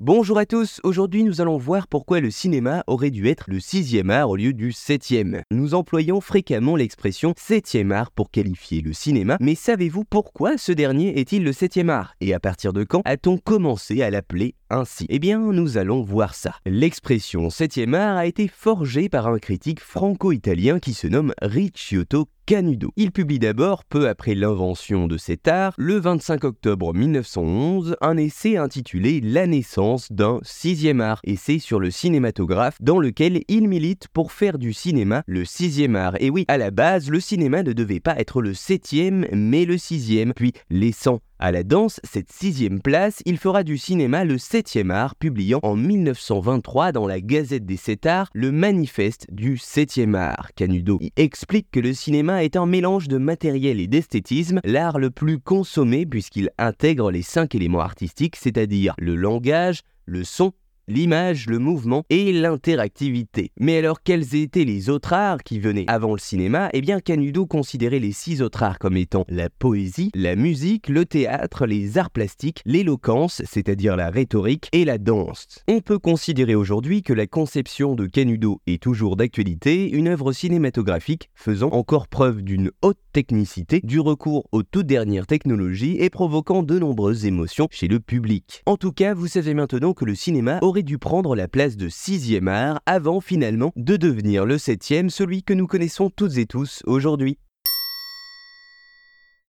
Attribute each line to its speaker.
Speaker 1: Bonjour à tous, aujourd'hui nous allons voir pourquoi le cinéma aurait dû être le sixième art au lieu du septième. Nous employons fréquemment l'expression septième art pour qualifier le cinéma, mais savez-vous pourquoi ce dernier est-il le septième art? Et à partir de quand a-t-on commencé à l'appeler ainsi? Eh bien, nous allons voir ça. L'expression septième art a été forgée par un critique franco-italien qui se nomme Ricciotto Canudo. Il publie d'abord, peu après l'invention de cet art, le 25 octobre 1911, un essai intitulé La naissance d'un sixième art, essai sur le cinématographe dans lequel il milite pour faire du cinéma le sixième art. Et oui, à la base, le cinéma ne devait pas être le septième, mais le sixième, puis laissant à la danse, cette sixième place, il fera du cinéma le septième art, publiant en 1923 dans la Gazette des Sept Arts le manifeste du septième art. Canudo y explique que le cinéma est un mélange de matériel et d'esthétisme, l'art le plus consommé puisqu'il intègre les cinq éléments artistiques, c'est-à-dire le langage, le son, l'image, le mouvement et l'interactivité. Mais alors quels étaient les autres arts qui venaient avant le cinéma? Eh bien Canudo considérait les six autres arts comme étant la poésie, la musique, le théâtre, les arts plastiques, l'éloquence, c'est-à-dire la rhétorique, et la danse. On peut considérer aujourd'hui que la conception de Canudo est toujours d'actualité, une œuvre cinématographique faisant encore preuve d'une haute technicité, du recours aux toutes dernières technologies et provoquant de nombreuses émotions chez le public. En tout cas, vous savez maintenant que le cinéma aurait dû prendre la place de sixième art avant finalement de devenir le septième, celui que nous connaissons toutes et tous aujourd'hui.